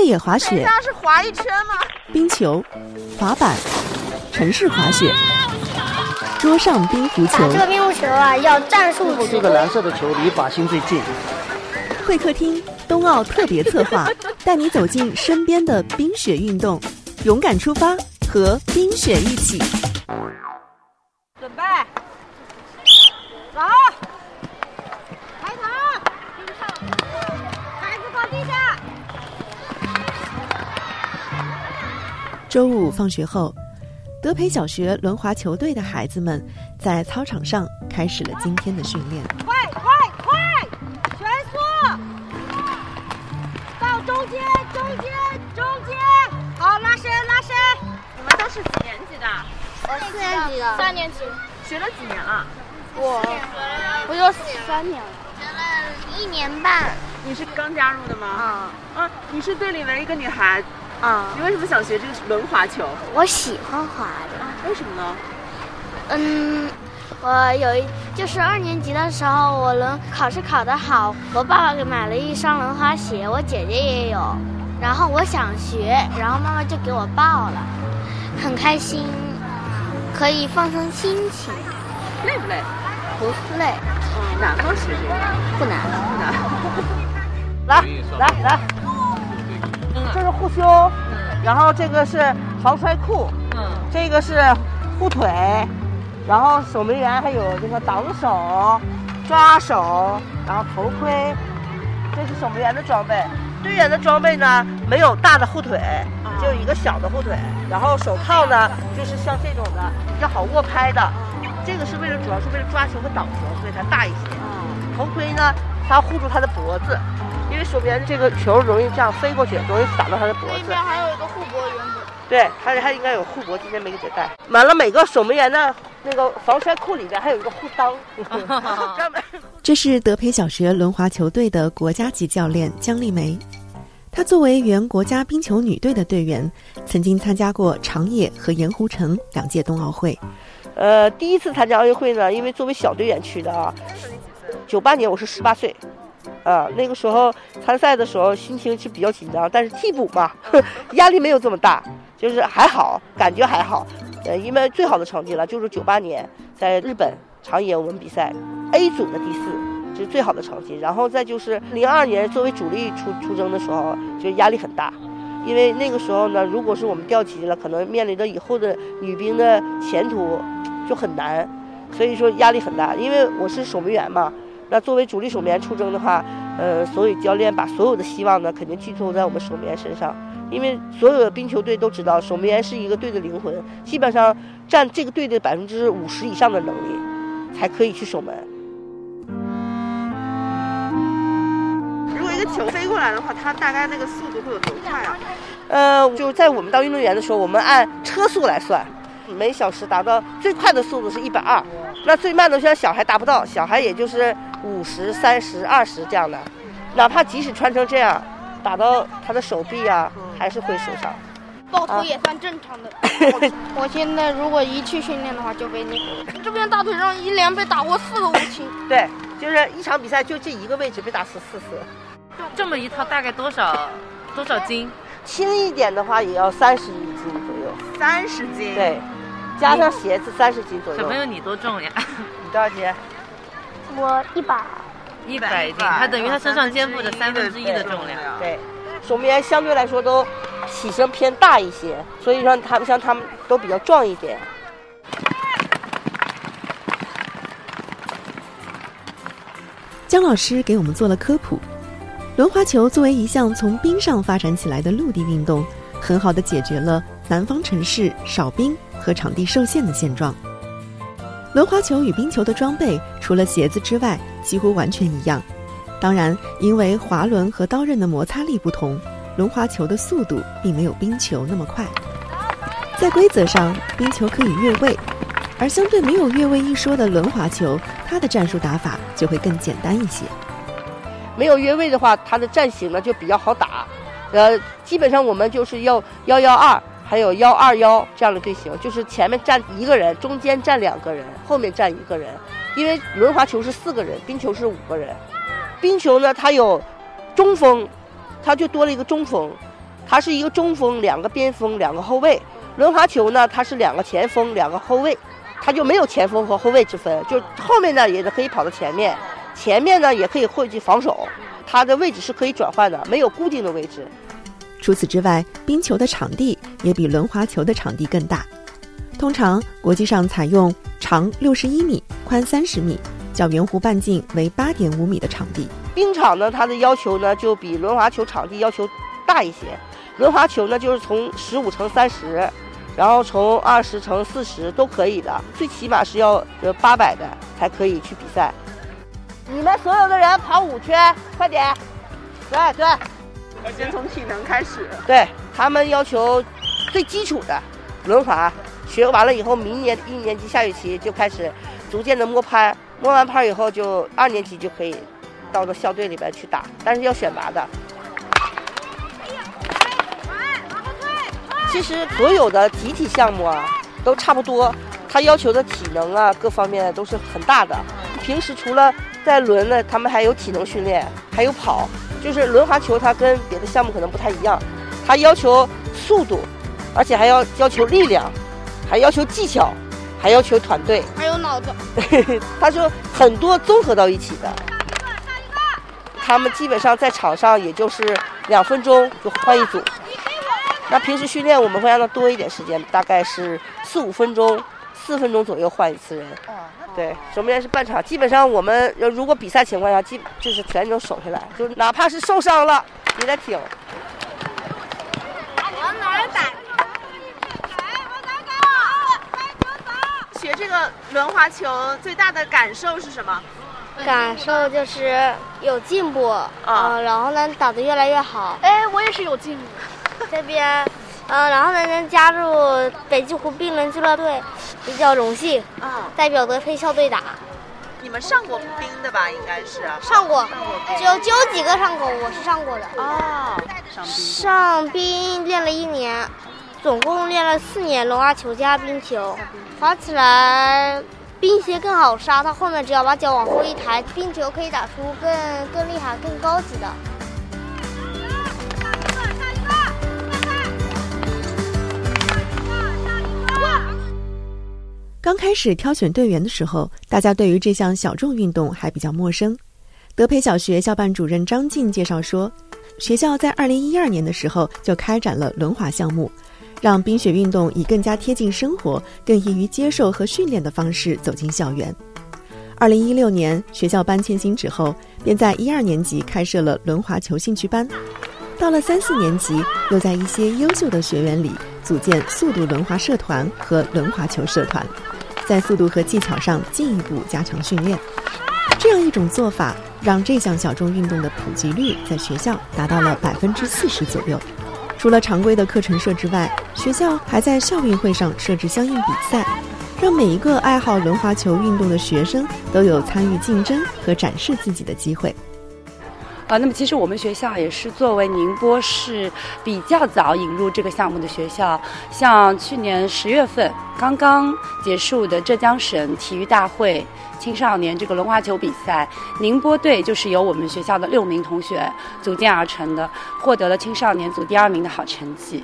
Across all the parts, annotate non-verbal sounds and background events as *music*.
越野滑雪、它是滑一圈吗？冰球、滑板、城市滑雪、桌上冰壶球。打这个冰壶球啊，要战术这个蓝色的球离靶心最近。会客厅冬奥特别策划，*laughs* 带你走进身边的冰雪运动，勇敢出发，和冰雪一起。周五放学后，德培小学轮滑球队的孩子们在操场上开始了今天的训练。快快快，全速，到中间中间中间，好拉伸拉伸。你们都是几年级的？我四年级的，三年级。学了几年了？我我有三年了，学了一年半。你是刚加入的吗？啊啊，你是队里唯一一个女孩，啊，你为什么想学这个轮滑球？我喜欢滑的。为什么呢？嗯，我有一就是二年级的时候，我轮考试考得好，我爸爸给买了一双轮滑鞋，我姐姐也有，然后我想学，然后妈妈就给我报了，很开心，可以放松心情，累不累？不累，嗯，难吗？学这个不难。不难。来来 *laughs* 来，这是护胸，然后这个是防摔裤，嗯，这个是护腿，然后守门员还有这个挡手、抓手，然后头盔，这是守门员的装备。队员的装备呢，没有大的护腿，就有一个小的护腿，然后手套呢，就是像这种的比较好握拍的，这个是为了主要是为了抓球和挡球，所以它大一些。头盔呢，它护住他的脖子，因为守门员这个球容易这样飞过去，容易打到他的脖子。还有一个护脖原本。对，它还应该有护脖，今天没给他带。完了，每个守门员的那个防摔裤里边还有一个护裆，*laughs* 专门。*laughs* 这是德培小学轮滑球队的国家级教练姜丽梅。她作为原国家冰球女队的队员，曾经参加过长野和盐湖城两届冬奥会。呃，第一次参加奥运会呢，因为作为小队员去的啊。九八年我是十八岁，啊，那个时候参赛的时候心情是比较紧张，但是替补嘛，*laughs* 压力没有这么大，就是还好，感觉还好。呃，因为最好的成绩了，就是九八年在日本长野我们比赛 A 组的第四，这是最好的成绩。然后再就是零二年作为主力出出征的时候，就压力很大，因为那个时候呢，如果是我们调级了，可能面临着以后的女兵的前途就很难，所以说压力很大。因为我是守门员嘛，那作为主力守门员出征的话，呃，所以教练把所有的希望呢，肯定寄托在我们守门员身上。因为所有的冰球队都知道，守门员是一个队的灵魂，基本上占这个队的百分之五十以上的能力，才可以去守门。如果一个球飞过来的话，它大概那个速度会有多快啊？呃，就是在我们当运动员的时候，我们按车速来算，每小时达到最快的速度是一百二，那最慢的像小孩达不到，小孩也就是五十、三十、二十这样的，哪怕即使穿成这样，打到他的手臂啊，还是会受伤。爆头也算正常的。*laughs* 我我现在如果一去训练的话，就被那个这边大腿上一连被打过四个乌青。*laughs* 对，就是一场比赛就这一个位置被打死四次，*laughs* 这么一套大概多少多少斤？轻一点的话也要三十一斤左右，三十斤。，对，加上鞋子三十斤左右。小朋友你多重呀？你多少斤？我一百。一百斤，他等于他身上肩负着三分之一的重量。对，守门员相对来说都体型偏大一些，所以让他们像他们都比较壮一点。姜老师给我们做了科普。轮滑球作为一项从冰上发展起来的陆地运动，很好的解决了南方城市少冰和场地受限的现状。轮滑球与冰球的装备除了鞋子之外，几乎完全一样。当然，因为滑轮和刀刃的摩擦力不同，轮滑球的速度并没有冰球那么快。在规则上，冰球可以越位，而相对没有越位一说的轮滑球，它的战术打法就会更简单一些。没有越位的话，它的战型呢就比较好打。呃，基本上我们就是要幺幺二，还有幺二幺这样的队形，就是前面站一个人，中间站两个人，后面站一个人。因为轮滑球是四个人，冰球是五个人。冰球呢，它有中锋，它就多了一个中锋。它是一个中锋，两个边锋，两个后卫。轮滑球呢，它是两个前锋，两个后卫，它就没有前锋和后卫之分，就后面呢也可以跑到前面，前面呢也可以汇聚防守，它的位置是可以转换的，没有固定的位置。除此之外，冰球的场地也比轮滑球的场地更大。通常，国际上采用长六十一米、宽三十米、较圆弧半径为八点五米的场地。冰场呢，它的要求呢就比轮滑球场地要求大一些。轮滑球呢就是从十五乘三十，然后从二十乘四十都可以的，最起码是要呃八百的才可以去比赛。你们所有的人跑五圈，快点！对对。先从体能开始，对他们要求最基础的轮滑学完了以后，明年一年级下学期就开始逐渐的摸拍，摸完拍以后就二年级就可以到了校队里边去打，但是要选拔的。其实所有的集体项目啊都差不多，他要求的体能啊各方面都是很大的。平时除了在轮呢，他们还有体能训练，还有跑。就是轮滑球，它跟别的项目可能不太一样，它要求速度，而且还要要求力量，还要求技巧，还要求团队，还有脑子。*laughs* 他说很多综合到一起的。他们基本上在场上也就是两分钟就换一组。那平时训练我们会让他多一点时间，大概是四五分钟，四分钟左右换一次人。对，守门员是半场，基本上我们如果比赛情况下，基就是全都守下来，就哪怕是受伤了也得挺。往哪儿摆？学这个轮滑球最大的感受是什么？感受就是有进步，嗯，然后呢打得越来越好。哎，我也是有进步。这边。嗯，然后呢，能加入北极湖冰轮俱乐部，比较荣幸。啊，代表德飞校队打。你们上过冰的吧？应该是。上过。就就有几个上过，我是上过的。哦。上冰练了一年，总共练了四年轮滑球加冰球，滑起来冰鞋更好刹，它后面只要把脚往后一抬，冰球可以打出更更厉害、更高级的。刚开始挑选队员的时候，大家对于这项小众运动还比较陌生。德培小学校办主任张静介绍说，学校在二零一二年的时候就开展了轮滑项目，让冰雪运动以更加贴近生活、更易于接受和训练的方式走进校园。二零一六年，学校搬迁新址后，便在一二年级开设了轮滑球兴趣班。到了三四年级，又在一些优秀的学员里组建速度轮滑社团和轮滑球社团。在速度和技巧上进一步加强训练，这样一种做法让这项小众运动的普及率在学校达到了百分之四十左右。除了常规的课程设置外，学校还在校运会上设置相应比赛，让每一个爱好轮滑球运动的学生都有参与竞争和展示自己的机会。啊，那么其实我们学校也是作为宁波市比较早引入这个项目的学校。像去年十月份刚刚结束的浙江省体育大会青少年这个轮滑球比赛，宁波队就是由我们学校的六名同学组建而成的，获得了青少年组第二名的好成绩。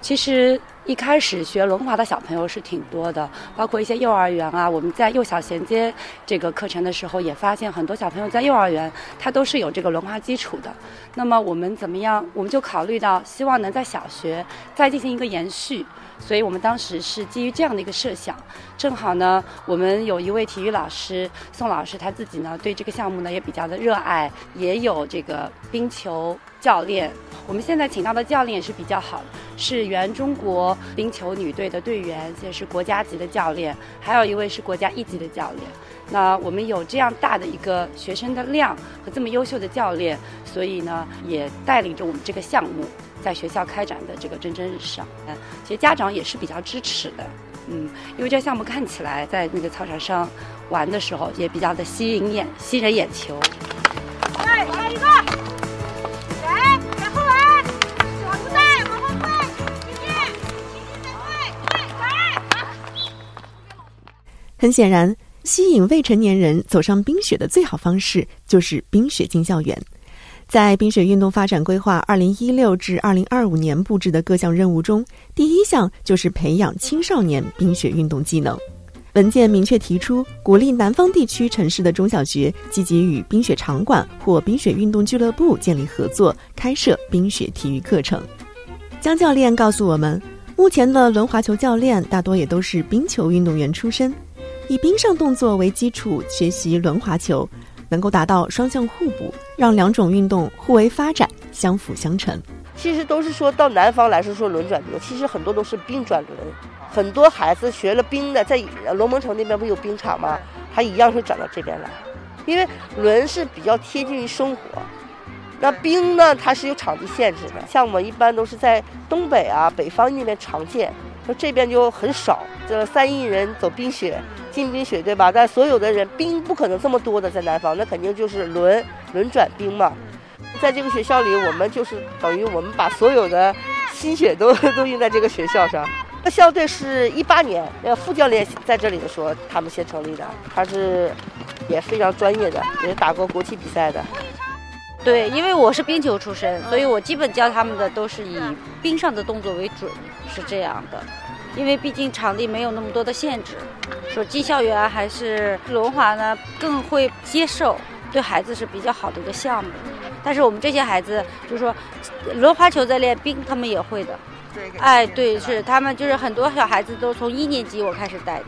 其实。一开始学轮滑的小朋友是挺多的，包括一些幼儿园啊。我们在幼小衔接这个课程的时候，也发现很多小朋友在幼儿园他都是有这个轮滑基础的。那么我们怎么样？我们就考虑到希望能在小学再进行一个延续。所以我们当时是基于这样的一个设想，正好呢，我们有一位体育老师宋老师，他自己呢对这个项目呢也比较的热爱，也有这个冰球教练。我们现在请到的教练也是比较好的，是原中国冰球女队的队员，也是国家级的教练，还有一位是国家一级的教练。那我们有这样大的一个学生的量和这么优秀的教练，所以呢也带领着我们这个项目。在学校开展的这个蒸蒸日上，嗯，其实家长也是比较支持的，嗯，因为这项目看起来在那个操场上玩的时候也比较的吸引眼、吸人眼球。来，下一个，来，往后来，往后带，往后退，继续，继续再退，退，很显然，吸引未成年人走上冰雪的最好方式就是冰雪进校园。在冰雪运动发展规划二零一六至二零二五年布置的各项任务中，第一项就是培养青少年冰雪运动技能。文件明确提出，鼓励南方地区城市的中小学积极与冰雪场馆或冰雪运动俱乐部建立合作，开设冰雪体育课程。江教练告诉我们，目前的轮滑球教练大多也都是冰球运动员出身，以冰上动作为基础学习轮滑球，能够达到双向互补，让两种运动互为发展，相辅相成。其实都是说到南方来说说轮转冰，其实很多都是冰转轮。很多孩子学了冰的，在龙门城那边不有冰场吗？他一样会转到这边来，因为轮是比较贴近于生活。那冰呢，它是有场地限制的，像我们一般都是在东北啊、北方那边常见，说这边就很少。这三亿人走冰雪、进冰雪，对吧？但所有的人冰不可能这么多的在南方，那肯定就是轮轮转冰嘛。在这个学校里，我们就是等于我们把所有的心血都 *laughs* 都用在这个学校上。那校队是一八年，呃，副教练在这里的时候，他们先成立的。他是也非常专业的，也是打过国际比赛的。对，因为我是冰球出身，所以我基本教他们的都是以冰上的动作为准，是这样的。因为毕竟场地没有那么多的限制，说进校园还是轮滑呢，更会接受，对孩子是比较好的一个项目。但是我们这些孩子，就是说轮滑球在练冰，他们也会的。哎，对，是他们就是很多小孩子都从一年级我开始带的，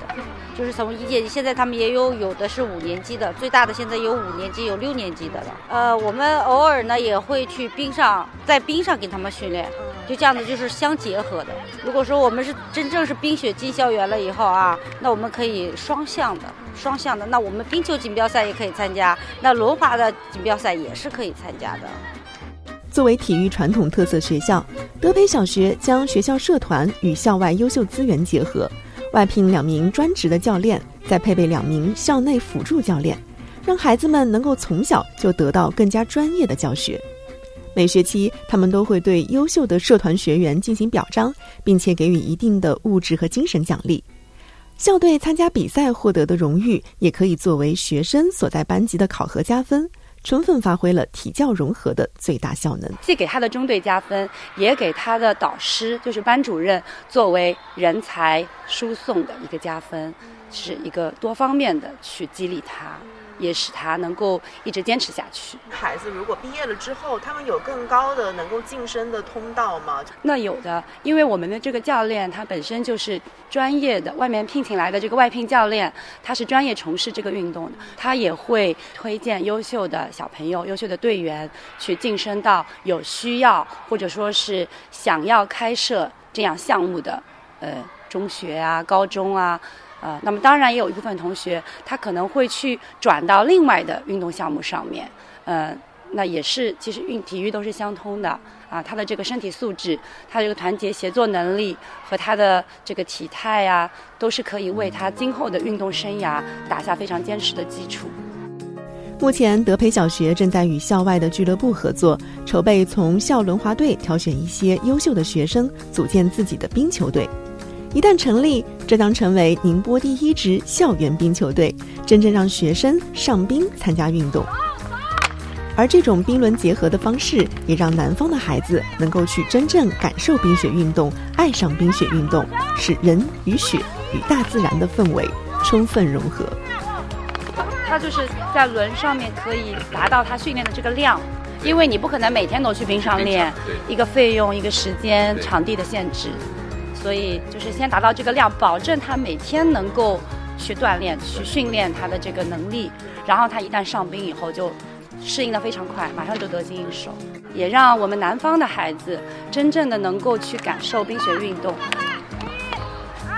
就是从一年级，现在他们也有有的是五年级的，最大的现在有五年级，有六年级的了。呃，我们偶尔呢也会去冰上，在冰上给他们训练，就这样子就是相结合的。如果说我们是真正是冰雪进校园了以后啊，那我们可以双向的，双向的，那我们冰球锦标赛也可以参加，那轮滑的锦标赛也是可以参加的。作为体育传统特色学校，德培小学将学校社团与校外优秀资源结合，外聘两名专职的教练，再配备两名校内辅助教练，让孩子们能够从小就得到更加专业的教学。每学期，他们都会对优秀的社团学员进行表彰，并且给予一定的物质和精神奖励。校队参加比赛获得的荣誉，也可以作为学生所在班级的考核加分。充分发挥了体教融合的最大效能，既给他的中队加分，也给他的导师，就是班主任，作为人才输送的一个加分，是一个多方面的去激励他。也使他能够一直坚持下去。孩子如果毕业了之后，他们有更高的能够晋升的通道吗？那有的，因为我们的这个教练他本身就是专业的，外面聘请来的这个外聘教练，他是专业从事这个运动的，他也会推荐优秀的小朋友、优秀的队员去晋升到有需要或者说是想要开设这样项目的，呃，中学啊、高中啊。呃，那么当然也有一部分同学，他可能会去转到另外的运动项目上面，呃，那也是其实运体育都是相通的啊，他的这个身体素质，他这个团结协作能力和他的这个体态呀，都是可以为他今后的运动生涯打下非常坚实的基础。目前，德培小学正在与校外的俱乐部合作，筹备从校轮滑队挑选一些优秀的学生，组建自己的冰球队。一旦成立，这将成为宁波第一支校园冰球队，真正让学生上冰参加运动。而这种冰轮结合的方式，也让南方的孩子能够去真正感受冰雪运动，爱上冰雪运动，使人与雪与大自然的氛围充分融合。他就是在轮上面可以达到他训练的这个量，因为你不可能每天都去冰上练，一个费用、一个时间、场地的限制。所以就是先达到这个量，保证他每天能够去锻炼、去训练他的这个能力，然后他一旦上冰以后就适应的非常快，马上就得心应手，也让我们南方的孩子真正的能够去感受冰雪运动。一、二、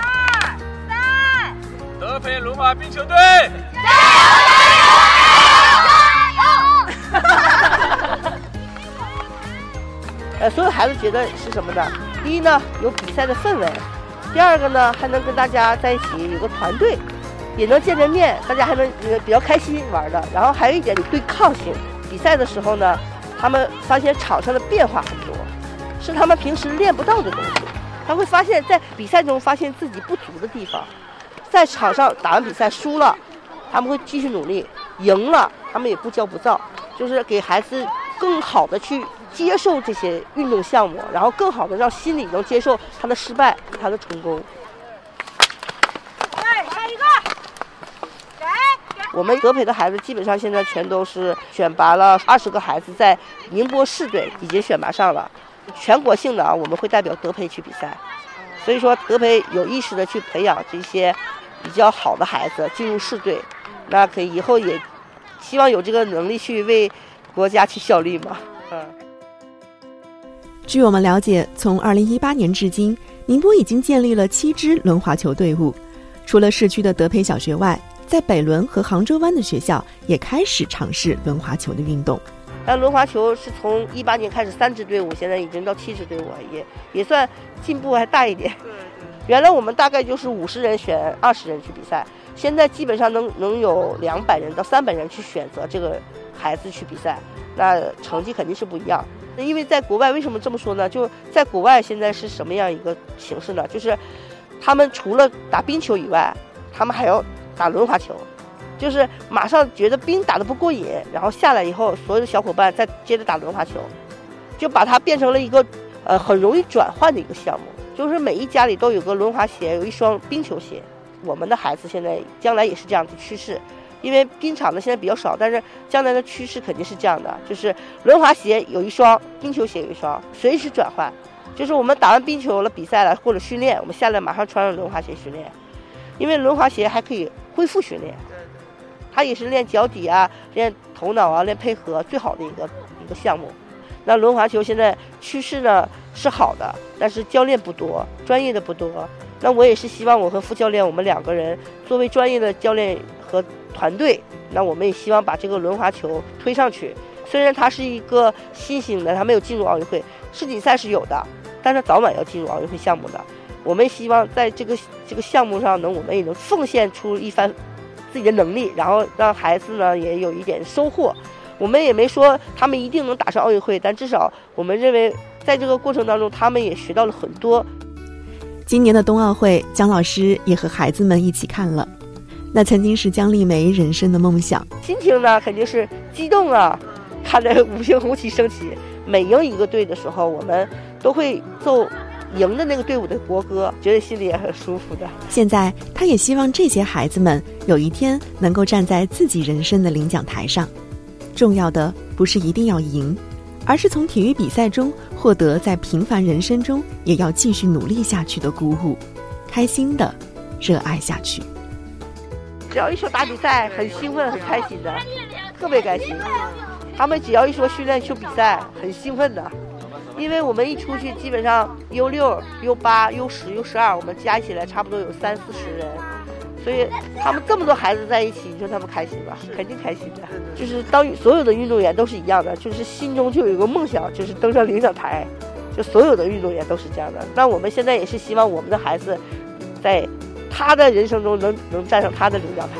三，德培轮滑冰球队，加油！加油！加油！呃，所有孩子觉得是什么呢？第一呢，有比赛的氛围；第二个呢，还能跟大家在一起有个团队，也能见见面，大家还能呃比较开心玩的。然后还有一点，对抗性。比赛的时候呢，他们发现场上的变化很多，是他们平时练不到的东西。他会发现，在比赛中发现自己不足的地方，在场上打完比赛输了，他们会继续努力；赢了，他们也不骄不躁，就是给孩子更好的去接受这些运动项目，然后更好的让心理能接受他的失败，他的成功。下一个，给我们德培的孩子基本上现在全都是选拔了二十个孩子，在宁波市队已经选拔上了，全国性的啊，我们会代表德培去比赛。所以说，德培有意识的去培养这些比较好的孩子进入市队，那可以以后也希望有这个能力去为国家去效力嘛。嗯。据我们了解，从2018年至今，宁波已经建立了七支轮滑球队伍。除了市区的德培小学外，在北仑和杭州湾的学校也开始尝试轮滑球的运动。那轮滑球是从一八年开始三支队伍，现在已经到七支队伍，也也算进步还大一点。*laughs* 原来我们大概就是五十人选二十人去比赛，现在基本上能能有两百人到三百人去选择这个孩子去比赛，那成绩肯定是不一样。因为在国外，为什么这么说呢？就在国外现在是什么样一个形式呢？就是他们除了打冰球以外，他们还要打轮滑球。就是马上觉得冰打得不过瘾，然后下来以后，所有的小伙伴再接着打轮滑球，就把它变成了一个呃很容易转换的一个项目。就是每一家里都有个轮滑鞋，有一双冰球鞋。我们的孩子现在将来也是这样的趋势，因为冰场呢现在比较少，但是将来的趋势肯定是这样的，就是轮滑鞋有一双，冰球鞋有一双，随时转换。就是我们打完冰球了比赛了或者训练，我们下来马上穿上轮滑鞋训练，因为轮滑鞋还可以恢复训练。它也是练脚底啊，练头脑啊，练配合最好的一个一个项目。那轮滑球现在趋势呢是好的，但是教练不多，专业的不多。那我也是希望我和副教练我们两个人作为专业的教练和团队，那我们也希望把这个轮滑球推上去。虽然它是一个新兴的，它没有进入奥运会，世锦赛是有的，但是早晚要进入奥运会项目的。我们希望在这个这个项目上能，我们也能奉献出一番。自己的能力，然后让孩子呢也有一点收获。我们也没说他们一定能打上奥运会，但至少我们认为，在这个过程当中，他们也学到了很多。今年的冬奥会，姜老师也和孩子们一起看了。那曾经是姜丽梅人生的梦想，心情呢肯定是激动啊！看着五星红旗升起，每赢一个队的时候，我们都会奏。赢的那个队伍的国歌，觉得心里也很舒服的。现在，他也希望这些孩子们有一天能够站在自己人生的领奖台上。重要的不是一定要赢，而是从体育比赛中获得在平凡人生中也要继续努力下去的鼓舞，开心的热爱下去。只要一说打比赛，很兴奋、很开心的，特别开心。他们只要一说训练、说比赛，很兴奋的。因为我们一出去，基本上 U 六、U 八、U 十、U 十二，我们加起来差不多有三四十人，所以他们这么多孩子在一起，你说他们开心吧？肯定开心的。就是当所有的运动员都是一样的，就是心中就有一个梦想，就是登上领奖台。就所有的运动员都是这样的。那我们现在也是希望我们的孩子，在他的人生中能能站上他的领奖台。